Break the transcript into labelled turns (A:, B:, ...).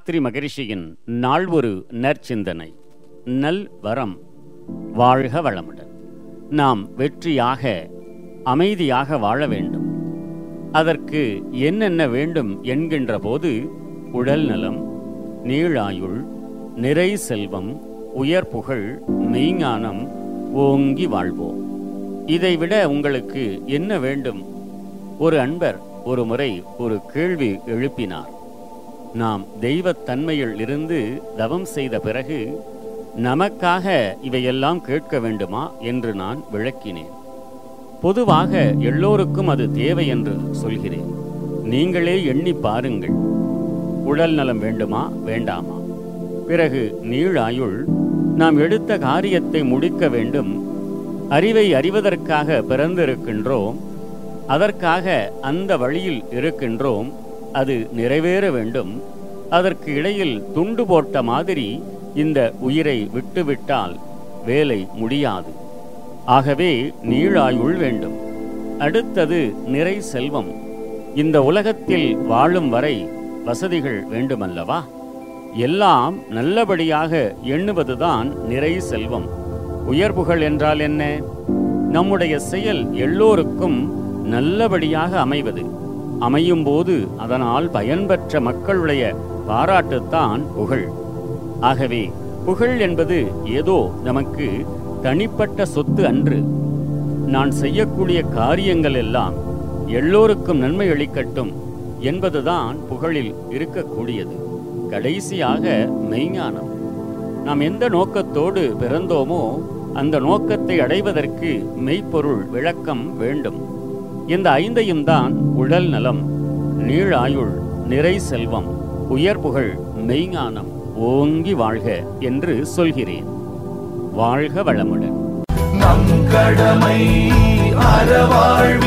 A: அத்ரி மகரிஷியின் நாள் ஒரு நற்சிந்தனை. நல் வரம் வாழ்க வளமுடன். நாம் வெற்றியாக அமைதியாக வாழ வேண்டும். அதற்கு என்னென்ன வேண்டும் என்கின்ற போது உடல் நலம் நீளாயுள் நிறை செல்வம் உயர் புகழ் மெய்ஞானம் ஓங்கி வாழ்வோம். இதைவிட உங்களுக்கு என்ன வேண்டும்? ஒரு அன்பர் ஒரு முறை ஒரு கேள்வி எழுப்பினார். நாம் தெய்வத்தன்மையில் இருந்து தவம் செய்த பிறகு நமக்காக இவையெல்லாம் கேட்க வேண்டுமா என்று நான் விளக்கினேன். பொதுவாக எல்லோருக்கும் அது தேவை என்று சொல்கிறேன். நீங்களே எண்ணி பாருங்கள். உடல் நலம் வேண்டுமா வேண்டாமா? பிறகு நீழாயுள் நாம் எடுத்த காரியத்தை முடிக்க வேண்டும். அறிவை அறிவதற்காக பிறந்திருக்கின்றோம். அதற்காக அந்த வழியில் இருக்கின்றோம். அது நிறைவேற வேண்டும். அதற்கு இடையில் துண்டு போட்ட மாதிரி இந்த உயிரை விட்டுவிட்டால் வேலை முடியாது. ஆகவே நீழாயுள் வேண்டும். அடுத்தது நிறை செல்வம். இந்த உலகத்தில் வாழும் வரை வசதிகள் வேண்டுமல்லவா? எல்லாம் நல்லபடியாக எண்ணுவதுதான் நிறை செல்வம். உயர்புகள் என்றால் என்ன? நம்முடைய செயல் எல்லோருக்கும் நல்லபடியாக அமைவது. அமையும் போது அதனால் பயன்பெற்ற மக்களுடைய பாராட்டுத்தான் புகழ். ஆகவே புகழ் என்பது ஏதோ நமக்கு தனிப்பட்ட சொத்து அன்று. நான் செய்யக்கூடிய காரியங்கள் எல்லாம் எல்லோருக்கும் நன்மை அளிக்கட்டும் என்பதுதான் புகழில் இருக்கக்கூடியது. கடைசியாக மெய்ஞானம். நாம் எந்த நோக்கத்தோடு பிறந்தோமோ அந்த நோக்கத்தை அடைவதற்கு மெய்ப்பொருள் விளக்கம் வேண்டும். இந்த ஐந்தையும் தான் உடல் நலம் நீழாயுள் நிறை செல்வம் உயர் புகழ் மெய்ஞானம் ஓங்கி வாழ்க என்று சொல்கிறேன். வாழ்க வளமுடன்.
B: நம் கடமை அறவாழ்